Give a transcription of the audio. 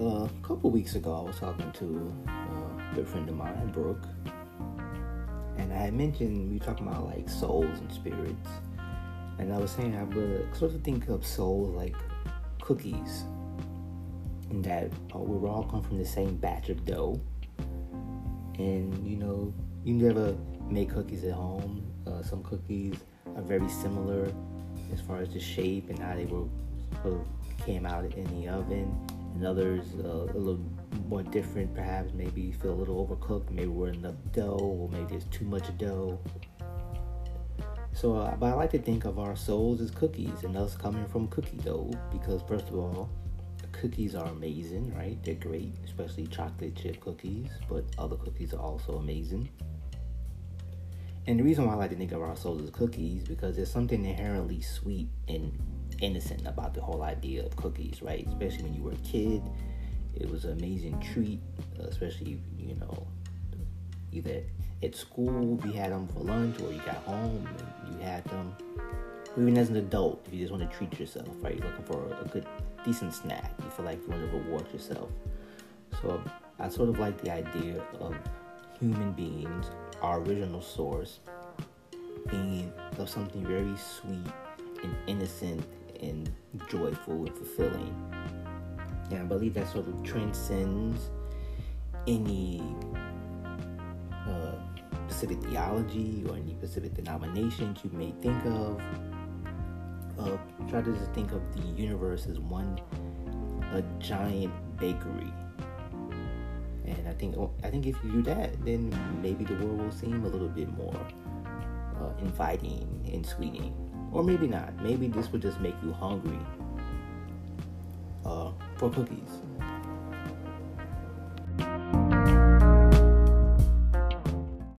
couple weeks ago, I was talking to uh, a good friend of mine, Brooke, and I had mentioned we were talking about like souls and spirits, and I was saying I would sort of think of souls like cookies, and that uh, we all come from the same batch of dough, and you know you never make cookies at home. Uh, some cookies are very similar as far as the shape and how they were sort of came out in the oven and others uh, a little more different perhaps. Maybe feel a little overcooked. Maybe we're enough dough or maybe there's too much dough. So uh, but i like to think of our souls as cookies and us coming from cookie dough because first of all cookies are amazing right? They're great especially chocolate chip cookies but other cookies are also amazing. And the reason why I like to think of our souls as cookies because there's something inherently sweet and innocent about the whole idea of cookies, right? Especially when you were a kid, it was an amazing treat, uh, especially you know, either at school you had them for lunch or you got home and you had them. Even as an adult, if you just want to treat yourself, right? You're looking for a good, decent snack. You feel like you want to reward yourself. So I sort of like the idea of human beings, our original source, being of something very sweet and innocent and joyful and fulfilling. And I believe that sort of transcends any uh, specific theology or any specific denominations you may think of. Uh, try to just think of the universe as one a giant bakery. And I think I think if you do that, then maybe the world will seem a little bit more uh, inviting and sweeting. Or maybe not. Maybe this would just make you hungry uh, for cookies.